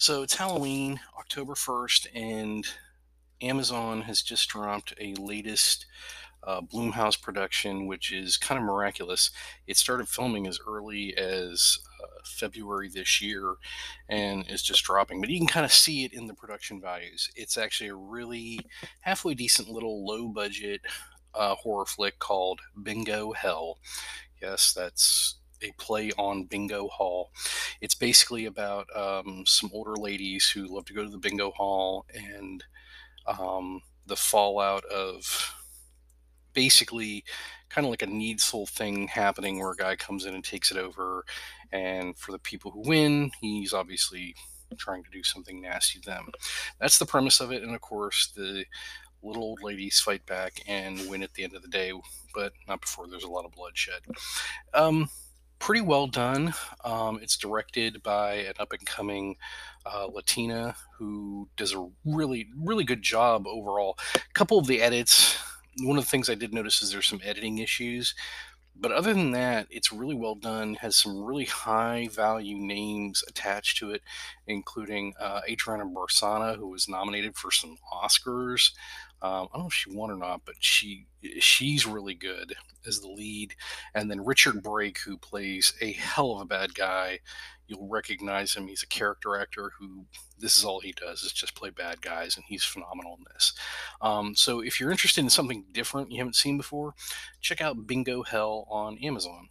So it's Halloween, October 1st, and Amazon has just dropped a latest uh, Blumhouse production, which is kind of miraculous. It started filming as early as uh, February this year and is just dropping, but you can kind of see it in the production values. It's actually a really halfway decent little low budget uh, horror flick called Bingo Hell. Yes, that's a play on Bingo Hall. It's basically about um, some older ladies who love to go to the bingo hall and um, the fallout of basically kind of like a needful thing happening where a guy comes in and takes it over. And for the people who win, he's obviously trying to do something nasty to them. That's the premise of it. And of course, the little old ladies fight back and win at the end of the day, but not before there's a lot of bloodshed. Um, pretty well done. Um, it's directed by an up and coming uh, Latina who does a really, really good job overall. A couple of the edits, one of the things I did notice is there's some editing issues. But other than that, it's really well done. Has some really high value names attached to it, including uh, Adriana Barraza, who was nominated for some Oscars. Um, I don't know if she won or not, but she she's really good as the lead. And then Richard Brake, who plays a hell of a bad guy. You'll recognize him. He's a character actor who this is all he does is just play bad guys, and he's phenomenal in this. Um, so if you're interested in something different you haven't seen before, check out Bingo Hell on Amazon.